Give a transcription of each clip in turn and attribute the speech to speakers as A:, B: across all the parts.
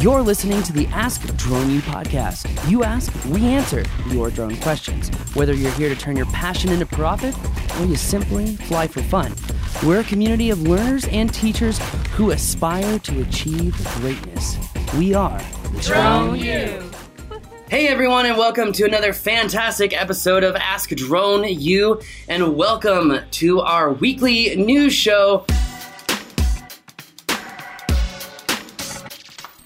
A: You're listening to the Ask Drone U podcast. You ask, we answer your drone questions. Whether you're here to turn your passion into profit or you simply fly for fun, we're a community of learners and teachers who aspire to achieve greatness. We are
B: Drone U.
A: Hey everyone, and welcome to another fantastic episode of Ask Drone U, and welcome to our weekly news show.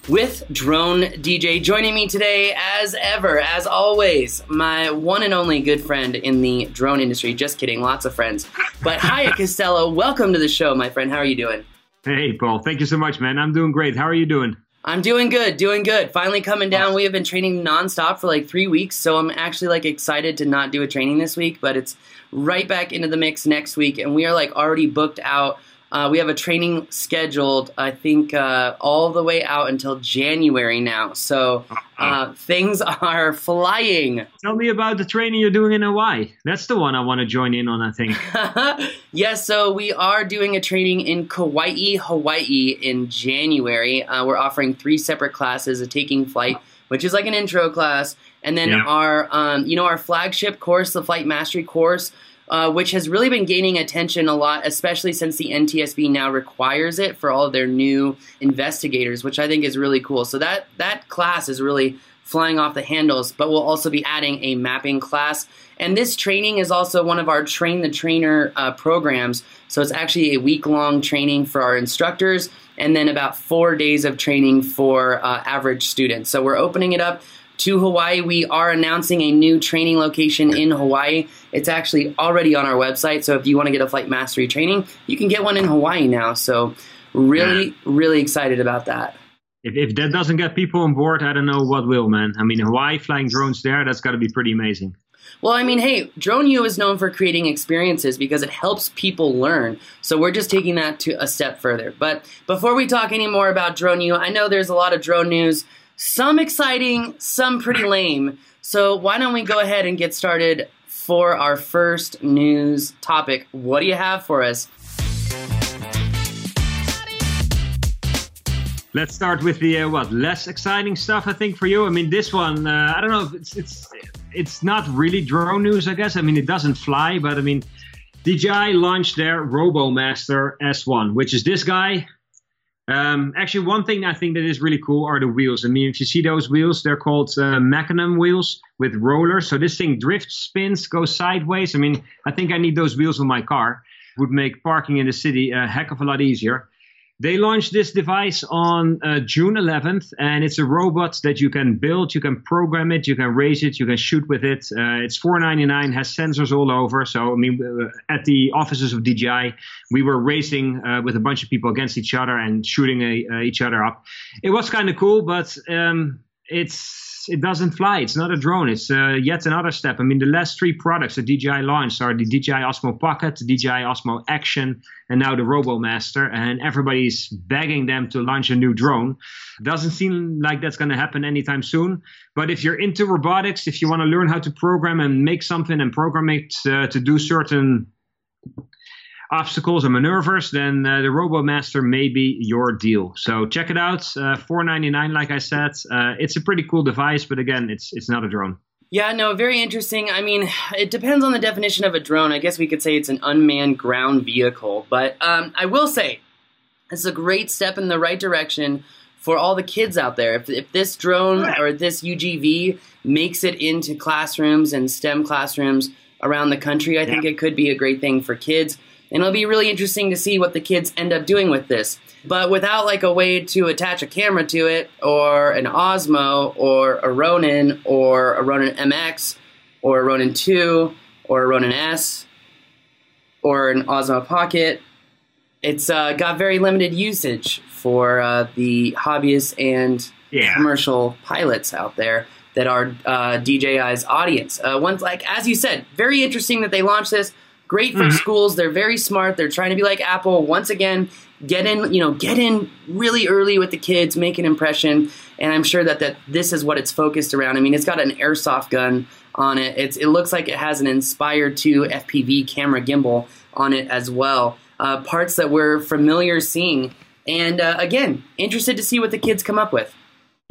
A: With Drone DJ. Joining me today, as ever, as always, my one and only good friend in the drone industry. Just kidding, lots of friends. But Haye Kesteloo, welcome to the show, my friend. How are you doing?
C: Hey, Paul. Thank you so much, man. I'm doing great. How are you doing?
A: I'm doing good, doing good. Finally coming down. We have been training nonstop for like three weeks, so I'm actually like excited to not do a training this week, but it's right back into the mix next week, and we are like already booked out uh, we have a training scheduled, I think, uh, all the way out until January now. So uh, things are flying.
C: Tell me about the training you're doing in Hawaii. That's the one I want to join in on, I think.
A: yes, so we are doing a training in Kauai, Hawaii in January. Uh, we're offering three separate classes a taking flight, which is like an intro class, and then yeah. our, um, you know, our flagship course, the Flight Mastery course uh, which has really been gaining attention a lot, especially since the NTSB now requires it for all of their new investigators, which I think is really cool. So that that class is really flying off the handles, but we'll also be adding a mapping class. And this training is also one of our Train the Trainer uh, programs. So it's actually a week long training for our instructors and then about four days of training for uh, average students. So we're opening it up to Hawaii. We are announcing a new training location in Hawaii. It's actually already on our website. So if you want to get a flight mastery training, you can get one in Hawaii now. So really, really excited about that.
C: If, if that doesn't get people on board, I don't know what will, man. I mean, Hawaii flying drones there, that's got to be pretty amazing.
A: Well, I mean, hey, Drone U is known for creating experiences because it helps people learn. So we're just taking that to a step further. But before we talk any more about Drone U, I know there's a lot of drone news some exciting, some pretty lame. So why don't we go ahead and get started for our first news topic? What do you have for us?
C: Let's start with the uh, what less exciting stuff. I think for you. I mean, this one. Uh, I don't know. It's it's it's not really drone news. I guess. I mean, it doesn't fly, but I mean, DJI launched their RoboMaster S1, which is this guy um, actually, one thing I think that is really cool are the wheels. I mean, if you see those wheels, they're called uh, wheels with rollers. So this thing drifts, spins, goes sideways. I mean, I think I need those wheels on my car. Would make parking in the city a heck of a lot easier. They launched this device on uh, June 11th, and it's a robot that you can build, you can program it, you can raise it, you can shoot with it. Uh, it's 4.99, has sensors all over. So I mean, uh, at the offices of DJI, we were racing uh, with a bunch of people against each other and shooting a, uh, each other up. It was kind of cool, but um, it's it doesn't fly. It's not a drone. It's uh, yet another step. I mean, the last three products that DJI launched are the DJI Osmo Pocket, the DJI Osmo Action, and now the RoboMaster. And everybody's begging them to launch a new drone. Doesn't seem like that's going to happen anytime soon. But if you're into robotics, if you want to learn how to program and make something and program it uh, to do certain obstacles and maneuvers, then uh, the RoboMaster may be your deal. So check it out. Uh, Four ninety nine, like I said. Uh, it's a pretty cool device, but again, it's it's not a drone.
A: Yeah, no, very interesting. I mean, it depends on the definition of a drone. I guess we could say it's an unmanned ground vehicle, but um, I will say it's a great step in the right direction for all the kids out there. If, if this drone or this UGV makes it into classrooms and STEM classrooms around the country, I think it could be a great thing for kids. And it'll be really interesting to see what the kids end up doing with this. But without like a way to attach a camera to it, or an Osmo, or a Ronin, or a Ronin MX, or a Ronin 2, or a Ronin S, or an Osmo Pocket, it's uh, got very limited usage for uh, the hobbyists and yeah. commercial pilots out there that are uh, DJI's audience. Uh, once, like as you said, very interesting that they launched this. Great for mm-hmm. schools. They're very smart. They're trying to be like Apple. Once again, get in, you know, get in really early with the kids, make an impression. And I'm sure that, that this is what it's focused around. I mean, it's got an airsoft gun on it. It's, it looks like it has an Inspire 2 FPV camera gimbal on it as well. Uh, parts that we're familiar seeing. And uh, again, interested to see what the kids come up with.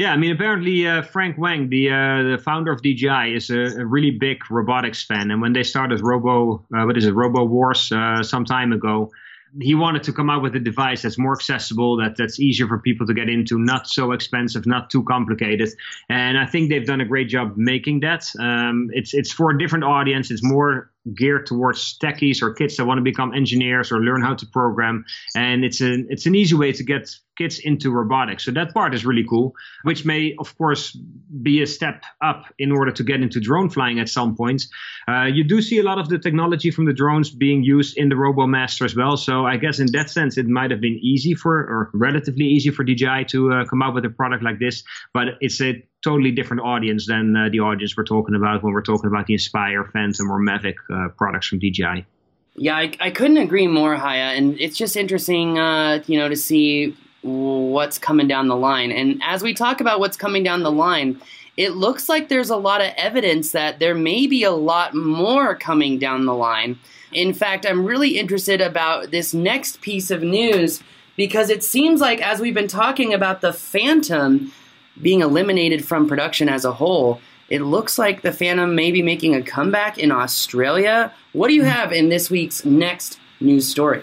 C: Yeah, I mean, apparently uh, Frank Wang, the uh, the founder of DJI, is a, a, really big robotics fan. And when they started Robo, uh, what is it, Robo Wars, uh, some time ago, he wanted to come out with a device that's more accessible, that that's easier for people to get into, not so expensive, not too complicated. And I think they've done a great job making that. Um, it's it's for a different audience. It's more geared towards techies or kids that want to become engineers or learn how to program. And it's an it's an easy way to get kids into robotics. So that part is really cool, which may of course be a step up in order to get into drone flying at some point. Uh, you do see a lot of the technology from the drones being used in the RoboMaster as well. So I guess in that sense, it might have been easy for or relatively easy for DJI to uh, come out with a product like this. But it's a totally different audience than uh, the audience we're talking about when we're talking about the Inspire, Phantom, or Mavic uh, products from DJI.
A: Yeah, I, I couldn't agree more, Haye. And it's just interesting, uh, you know, to see what's coming down the line. And as we talk about what's coming down the line, it looks like there's a lot of evidence that there may be a lot more coming down the line. In fact, I'm really interested about this next piece of news because it seems like as we've been talking about the Phantom, being eliminated from production as a whole, it looks like the Phantom may be making a comeback in Australia. What do you have in this week's next news story?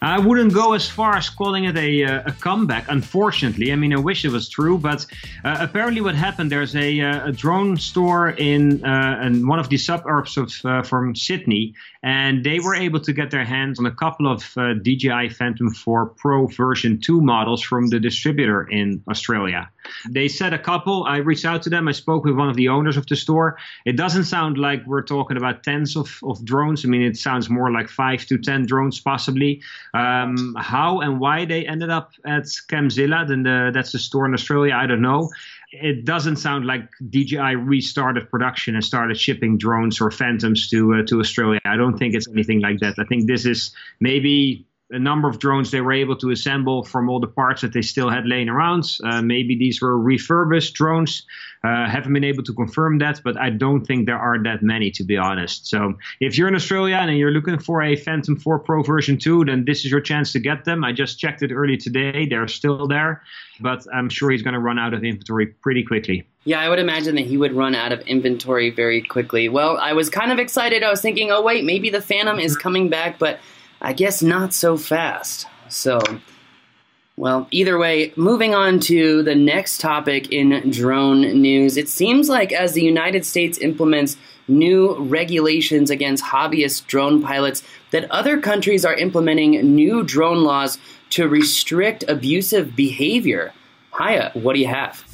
C: I wouldn't go as far as calling it a, uh, a comeback, unfortunately. I mean, I wish it was true, but uh, apparently, what happened there's a, uh, a drone store in, uh, in one of the suburbs of uh, from Sydney, and they were able to get their hands on a couple of uh, DJI Phantom 4 Pro version 2 models from the distributor in Australia. They said a couple. I reached out to them. I spoke with one of the owners of the store. It doesn't sound like we're talking about tens of, of drones. I mean, it sounds more like five to ten drones, possibly. Um, how and why they ended up at Camzilla, then the, that's the store in Australia, I don't know. It doesn't sound like DJI restarted production and started shipping drones or Phantoms to uh, to Australia. I don't think it's anything like that. I think this is maybe a number of drones they were able to assemble from all the parts that they still had laying around. Uh, maybe these were refurbished drones. Uh, haven't been able to confirm that, but I don't think there are that many, to be honest. So if you're in Australia and you're looking for a Phantom 4 Pro version 2, then this is your chance to get them. I just checked it early today. They're still there, but I'm sure he's going to run out of inventory pretty quickly.
A: Yeah, I would imagine that he would run out of inventory very quickly. Well, I was kind of excited. I was thinking, oh, wait, maybe the Phantom is coming back, but I guess not so fast. So, well, either way, moving on to the next topic in drone news. It seems like as the United States implements new regulations against hobbyist drone pilots, that other countries are implementing new drone laws to restrict abusive behavior. Haye, what do you have?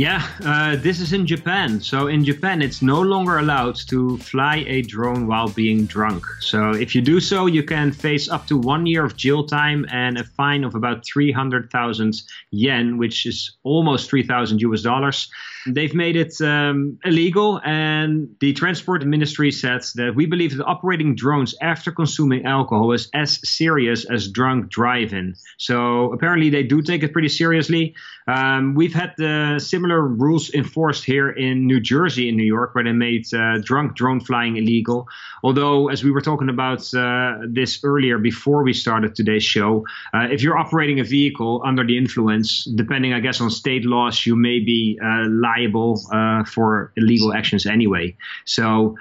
C: Yeah, uh, this is in Japan. So in Japan, it's no longer allowed to fly a drone while being drunk. So if you do so, you can face up to one year of jail time and a fine of about 300,000 yen, which is almost 3,000 US dollars. They've made it um, illegal, and the transport ministry says that we believe that operating drones after consuming alcohol is as serious as drunk driving. So apparently, they do take it pretty seriously. Um, we've had the similar rules enforced here in New Jersey, in New York, where they made uh, drunk drone flying illegal. Although, as we were talking about uh, this earlier before we started today's show, uh, if you're operating a vehicle under the influence, depending, I guess, on state laws, you may be uh, liable uh, for illegal actions anyway. So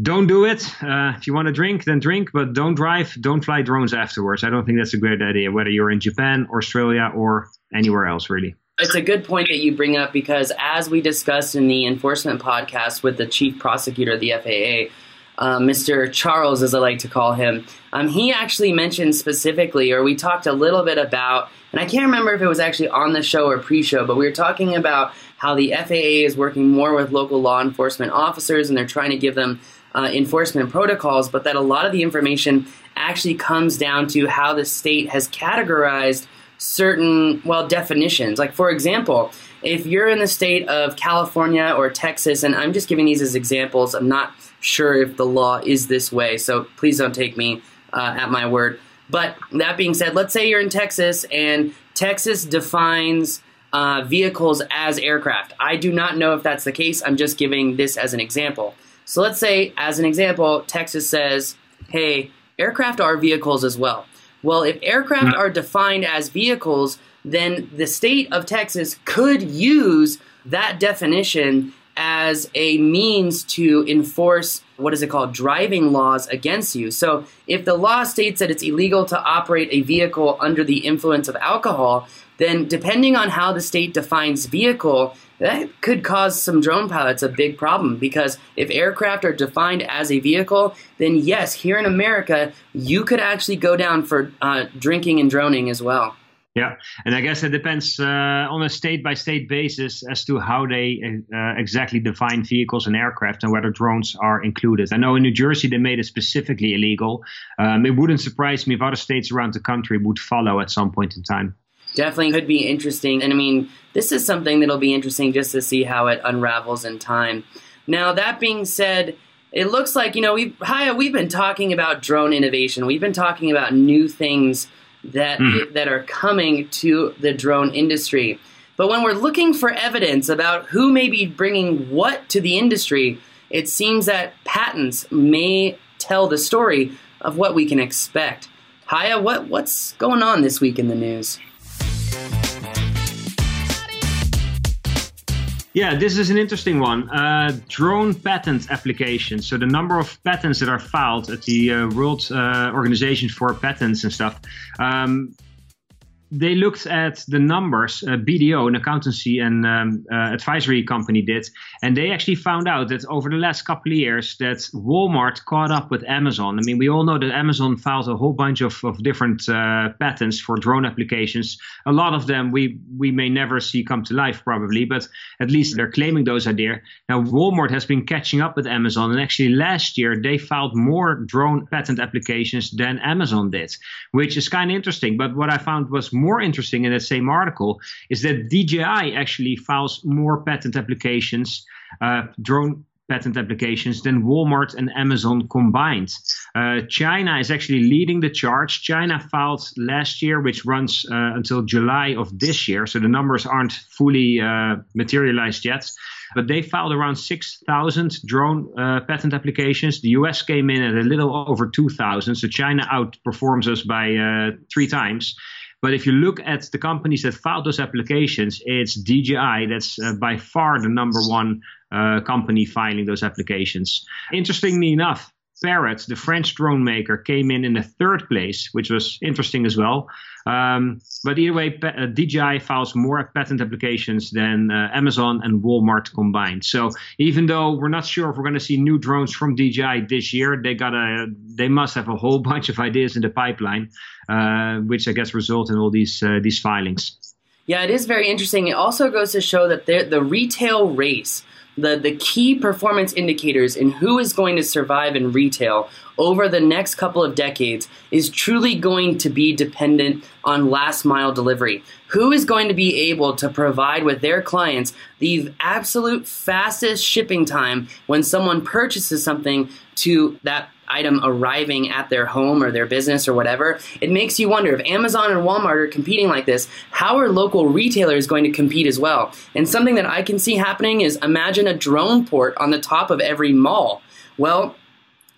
C: don't do it. Uh, if you want to drink, then drink, but don't drive. Don't fly drones afterwards. I don't think that's a great idea, whether you're in Japan, Australia, or anywhere else, really.
A: It's a good point that you bring up because, as we discussed in the enforcement podcast with the chief prosecutor of the FAA, uh, Mr. Charles, as I like to call him, um, he actually mentioned specifically, or we talked a little bit about, and I can't remember if it was actually on the show or pre show, but we were talking about how the FAA is working more with local law enforcement officers and they're trying to give them uh, enforcement protocols, but that a lot of the information actually comes down to how the state has categorized certain, well, definitions. Like, for example, if you're in the state of California or Texas, and I'm just giving these as examples, I'm not sure if the law is this way, so please don't take me uh, at my word. But that being said, let's say you're in Texas and Texas defines uh, vehicles as aircraft. I do not know if that's the case. I'm just giving this as an example. So let's say, as an example, Texas says, hey, aircraft are vehicles as well. Well, if aircraft are defined as vehicles, then the state of Texas could use that definition as a means to enforce what is it called driving laws against you. So if the law states that it's illegal to operate a vehicle under the influence of alcohol, then depending on how the state defines vehicle, that could cause some drone pilots a big problem because if aircraft are defined as a vehicle, then yes, here in America, you could actually go down for uh, drinking and droning as well.
C: Yeah, and I guess it depends uh, on a state by state basis as to how they uh, exactly define vehicles and aircraft and whether drones are included. I know in New Jersey they made it specifically illegal. Um, it wouldn't surprise me if other states around the country would follow at some point in time.
A: Definitely could be interesting. And I mean, this is something that'll be interesting just to see how it unravels in time. Now, that being said, it looks like, you know, we've, Haye, we've been talking about drone innovation. We've been talking about new things that mm. that are coming to the drone industry. But when we're looking for evidence about who may be bringing what to the industry, it seems that patents may tell the story of what we can expect. Haye, what what's going on this week in the news?
C: Yeah, this is an interesting one. Uh, drone patent applications. So the number of patents that are filed at the uh, World uh, Organization for Patents and stuff. Um, they looked at the numbers, uh, BDO, an accountancy and um, uh, advisory company, did, and they actually found out that over the last couple of years, that Walmart caught up with Amazon. I mean, we all know that Amazon filed a whole bunch of, of different uh, patents for drone applications. A lot of them we we may never see come to life, probably, but at least they're claiming those are there. Now, Walmart has been catching up with Amazon, and actually last year they filed more drone patent applications than Amazon did, which is kind of interesting. But what I found was more interesting in that same article is that DJI actually files more patent applications, uh, drone patent applications than Walmart and Amazon combined. Uh, China is actually leading the charge. China filed last year, which runs uh, until July of this year, so the numbers aren't fully uh, materialized yet. But they filed around 6,000 drone uh, patent applications. The US came in at a little over 2,000, so China outperforms us by uh, three times. But if you look at the companies that filed those applications, it's DJI that's uh, by far the number one uh, company filing those applications. Interestingly enough, Parrot, the French drone maker, came in in the third place, which was interesting as well. Um, but either way, uh, DJI files more patent applications than uh, Amazon and Walmart combined. So even though we're not sure if we're going to see new drones from DJI this year, they got a they must have a whole bunch of ideas in the pipeline, uh, which I guess result in all these uh, these filings.
A: Yeah, it is very interesting. It also goes to show that the retail race the, the key performance indicators in who is going to survive in retail over the next couple of decades is truly going to be dependent on last mile delivery. Who is going to be able to provide with their clients the absolute fastest shipping time when someone purchases something to that item arriving at their home or their business or whatever, it makes you wonder if Amazon and Walmart are competing like this, how are local retailers going to compete as well? And something that I can see happening is imagine a drone port on the top of every mall. Well,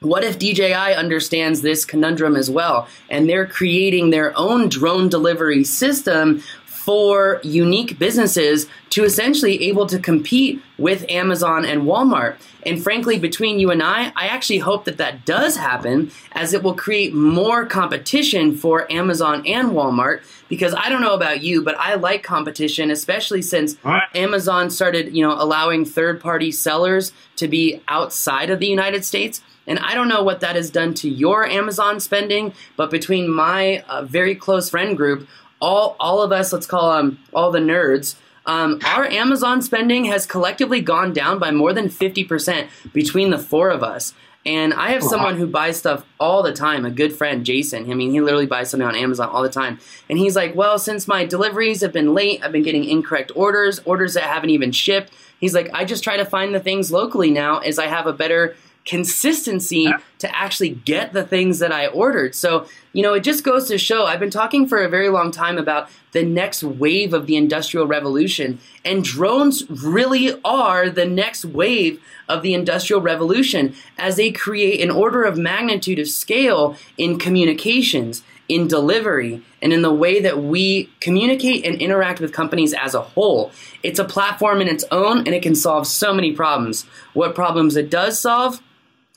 A: what if DJI understands this conundrum as well and they're creating their own drone delivery system for unique businesses to essentially able to compete with Amazon and Walmart. And frankly, between you and I, I actually hope that that does happen as it will create more competition for Amazon and Walmart because I don't know about you, but I like competition, especially since right. Amazon started, you know, allowing third-party sellers to be outside of the United States. And I don't know what that has done to your Amazon spending, but between my uh, very close friend group, all all of us, let's call them all the nerds, um, our Amazon spending has collectively gone down by more than 50% between the four of us. And I have someone who buys stuff all the time, a good friend, Jason. I mean, he literally buys something on Amazon all the time. And he's like, well, since my deliveries have been late, I've been getting incorrect orders, orders that haven't even shipped. He's like, I just try to find the things locally now as I have a better consistency to actually get the things that I ordered. So, you know, it just goes to show I've been talking for a very long time about the next wave of the Industrial Revolution, and drones really are the next wave of the Industrial Revolution as they create an order of magnitude of scale in communications, in delivery, and in the way that we communicate and interact with companies as a whole. It's a platform in its own, and it can solve so many problems. What problems it does solve?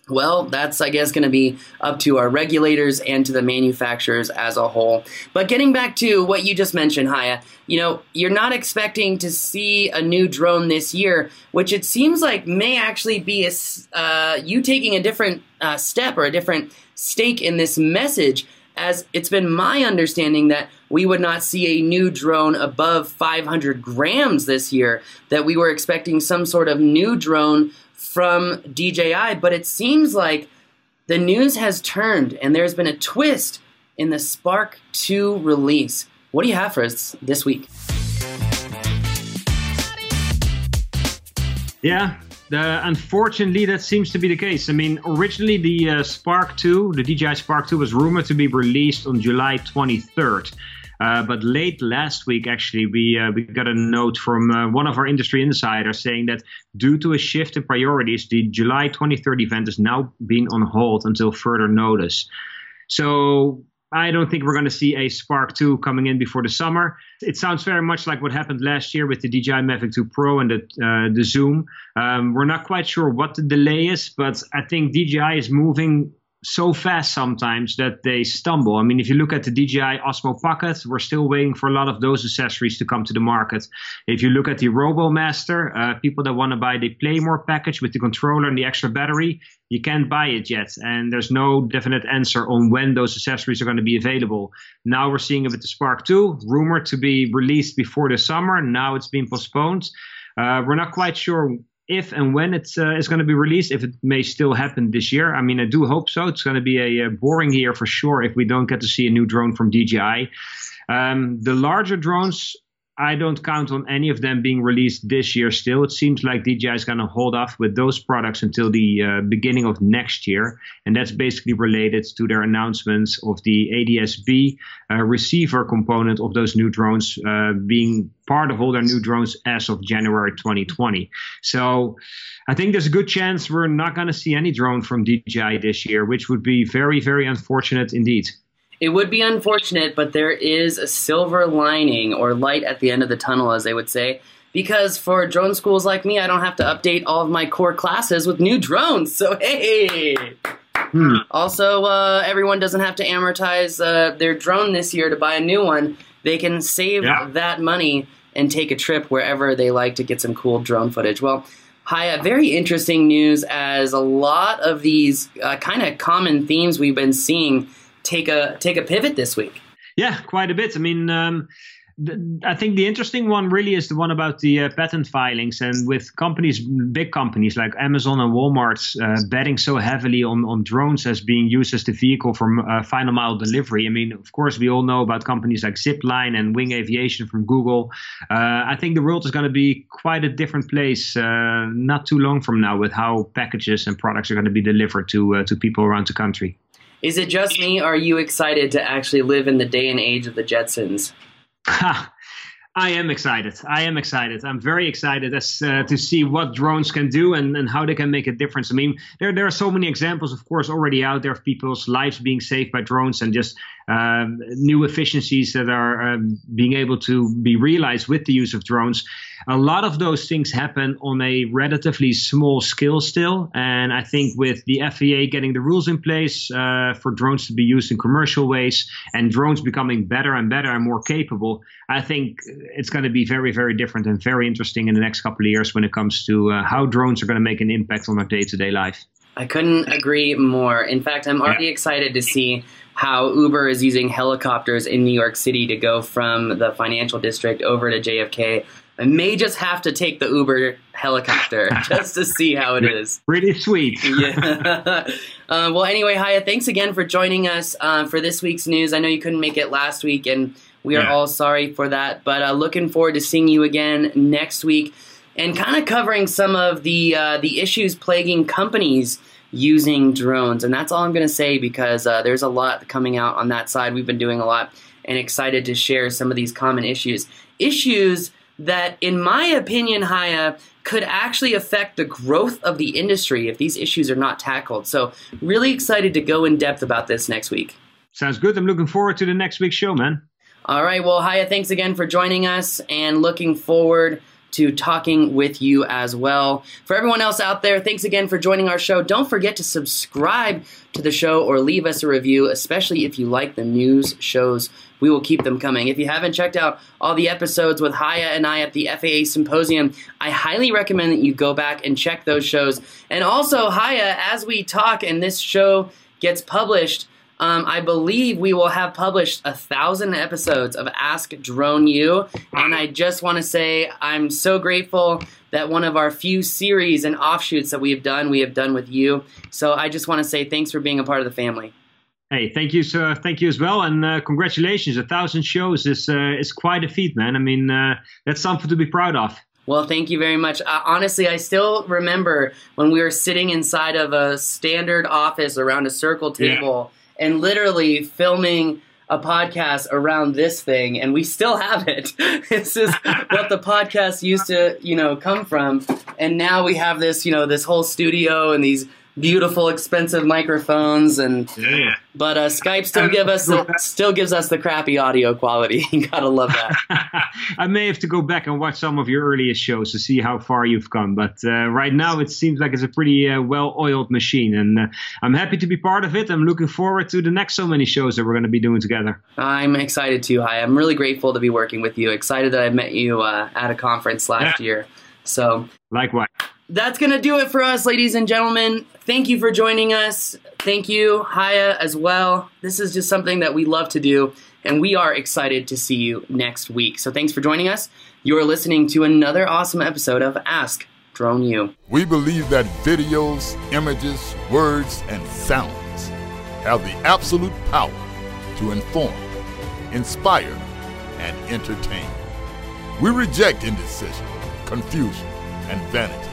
A: Well, that's, I guess, going to be up to our regulators and to the manufacturers as a whole. But getting back to what you just mentioned, Haye, you know, you're not expecting to see a new drone this year, which it seems like may actually be a, uh, you taking a different uh, step or a different stake in this message, as it's been my understanding that we would not see a new drone above 500 grams this year, that we were expecting some sort of new drone from DJI, but it seems like the news has turned and there's been a twist in the Spark 2 release. What do you have for us this week?
C: Yeah, unfortunately, that seems to be the case. I mean, originally the uh, Spark 2, the DJI Spark 2, was rumored to be released on July 23rd. Uh, but late last week, actually, we uh, we got a note from uh, one of our industry insiders saying that due to a shift in priorities, the July 23rd event is now being on hold until further notice. So I don't think we're going to see a Spark 2 coming in before the summer. It sounds very much like what happened last year with the DJI Mavic 2 Pro and the, uh, the Zoom. Um, we're not quite sure what the delay is, but I think DJI is moving so fast sometimes that they stumble. I mean, if you look at the DJI Osmo Pocket, we're still waiting for a lot of those accessories to come to the market. If you look at the RoboMaster, uh, people that want to buy the Playmore package with the controller and the extra battery, you can't buy it yet. And there's no definite answer on when those accessories are going to be available. Now we're seeing it with the Spark 2, rumored to be released before the summer. Now it's been postponed. Uh, we're not quite sure if and when it's uh, going to be released, if it may still happen this year. I mean, I do hope so. It's going to be a, a, boring year for sure if we don't get to see a new drone from DJI. Um, the larger drones I don't count on any of them being released this year still. It seems like DJI is going to hold off with those products until the uh, beginning of next year. And that's basically related to their announcements of the ADS-B uh, receiver component of those new drones uh, being part of all their new drones as of January 2020. So I think there's a good chance we're not going to see any drone from DJI this year, which would be very, very unfortunate indeed.
A: It would be unfortunate, but there is a silver lining or light at the end of the tunnel, as they would say. Because for drone schools like me, I don't have to update all of my core classes with new drones. So, hey! Hmm. Also, uh, everyone doesn't have to amortize uh, their drone this year to buy a new one. They can save yeah. that money and take a trip wherever they like to get some cool drone footage. Well, Haye, very interesting news as a lot of these uh, kind of common themes we've been seeing take a take a pivot this week.
C: Yeah, quite a bit. I mean, um, I think the interesting one really is the one about the uh, patent filings and with companies, big companies like Amazon and Walmart, uh, betting so heavily on, on drones as being used as the vehicle for uh, final mile delivery. I mean, of course, we all know about companies like Zipline and Wing Aviation from Google. Uh, I think the world is going to be quite a different place uh, not too long from now with how packages and products are going to be delivered to uh, to people around the country.
A: Is it just me? Or are you excited to actually live in the day and age of the Jetsons?
C: I am excited. I am excited. I'm very excited as uh, to see what drones can do and, and how they can make a difference. I mean, there there are so many examples, of course, already out there of people's lives being saved by drones and just um, new efficiencies that are um, being able to be realized with the use of drones. A lot of those things happen on a relatively small scale still, and I think with the FAA getting the rules in place uh, for drones to be used in commercial ways and drones becoming better and better and more capable, I think it's going to be very, very different and very interesting in the next couple of years when it comes to uh, how drones are going to make an impact on our day-to-day life.
A: I couldn't agree more. In fact, I'm already excited to see how Uber is using helicopters in New York City to go from the financial district over to JFK. I may just have to take the Uber helicopter just to see how it is.
C: Pretty sweet.
A: yeah. uh, well, anyway, Haye, thanks again for joining us uh, for this week's news. I know you couldn't make it last week, and we are yeah. all sorry for that. But uh, looking forward to seeing you again next week and kind of covering some of the uh, the issues plaguing companies using drones. And that's all I'm going to say because uh, there's a lot coming out on that side. We've been doing a lot and excited to share some of these common issues. Issues that, in my opinion, Haye, could actually affect the growth of the industry if these issues are not tackled. So, really excited to go in depth about this next week.
C: Sounds good. I'm looking forward to the next week's show, man.
A: All right. Well, Haye, thanks again for joining us and looking forward to talking with you as well. For everyone else out there, thanks again for joining our show. Don't forget to subscribe to the show or leave us a review, especially if you like the news shows. We will keep them coming. If you haven't checked out all the episodes with Haye and I at the FAA Symposium, I highly recommend that you go back and check those shows. And also, Haya, as we talk and this show gets published, um, I believe we will have published a thousand episodes of Ask Drone U, and I just want to say I'm so grateful that one of our few series and offshoots that we have done, we have done with you. So I just want to say thanks for being a part of the family.
C: Hey, thank you, sir. Thank you as well, and uh, congratulations. A thousand shows is uh, is quite a feat, man. I mean, uh, that's something to be proud of.
A: Well, thank you very much. Uh, honestly, I still remember when we were sitting inside of a standard office around a circle table. Yeah and literally filming a podcast around this thing and we still have it. this is what the podcast used to, you know, come from. And now we have this, you know, this whole studio and these beautiful, expensive microphones, and
C: yeah.
A: but uh, Skype still give us the, still gives us the crappy audio quality. you gotta love that.
C: I may have to go back and watch some of your earliest shows to see how far you've come, but uh, right now it seems like it's a pretty uh, well-oiled machine, and uh, I'm happy to be part of it. I'm looking forward to the next so many shows that we're going to be doing together.
A: I'm excited too. Hi, I'm really grateful to be working with you. Excited that I met you uh, at a conference last yeah. year. So
C: likewise
A: that's going to do it for us, ladies and gentlemen. Thank you for joining us. Thank you, Haye, as well. This is just something that we love to do, and we are excited to see you next week. So thanks for joining us. You're listening to another awesome episode of Ask Drone U.
D: We believe that videos, images, words, and sounds have the absolute power to inform, inspire, and entertain. We reject indecision, confusion, and vanity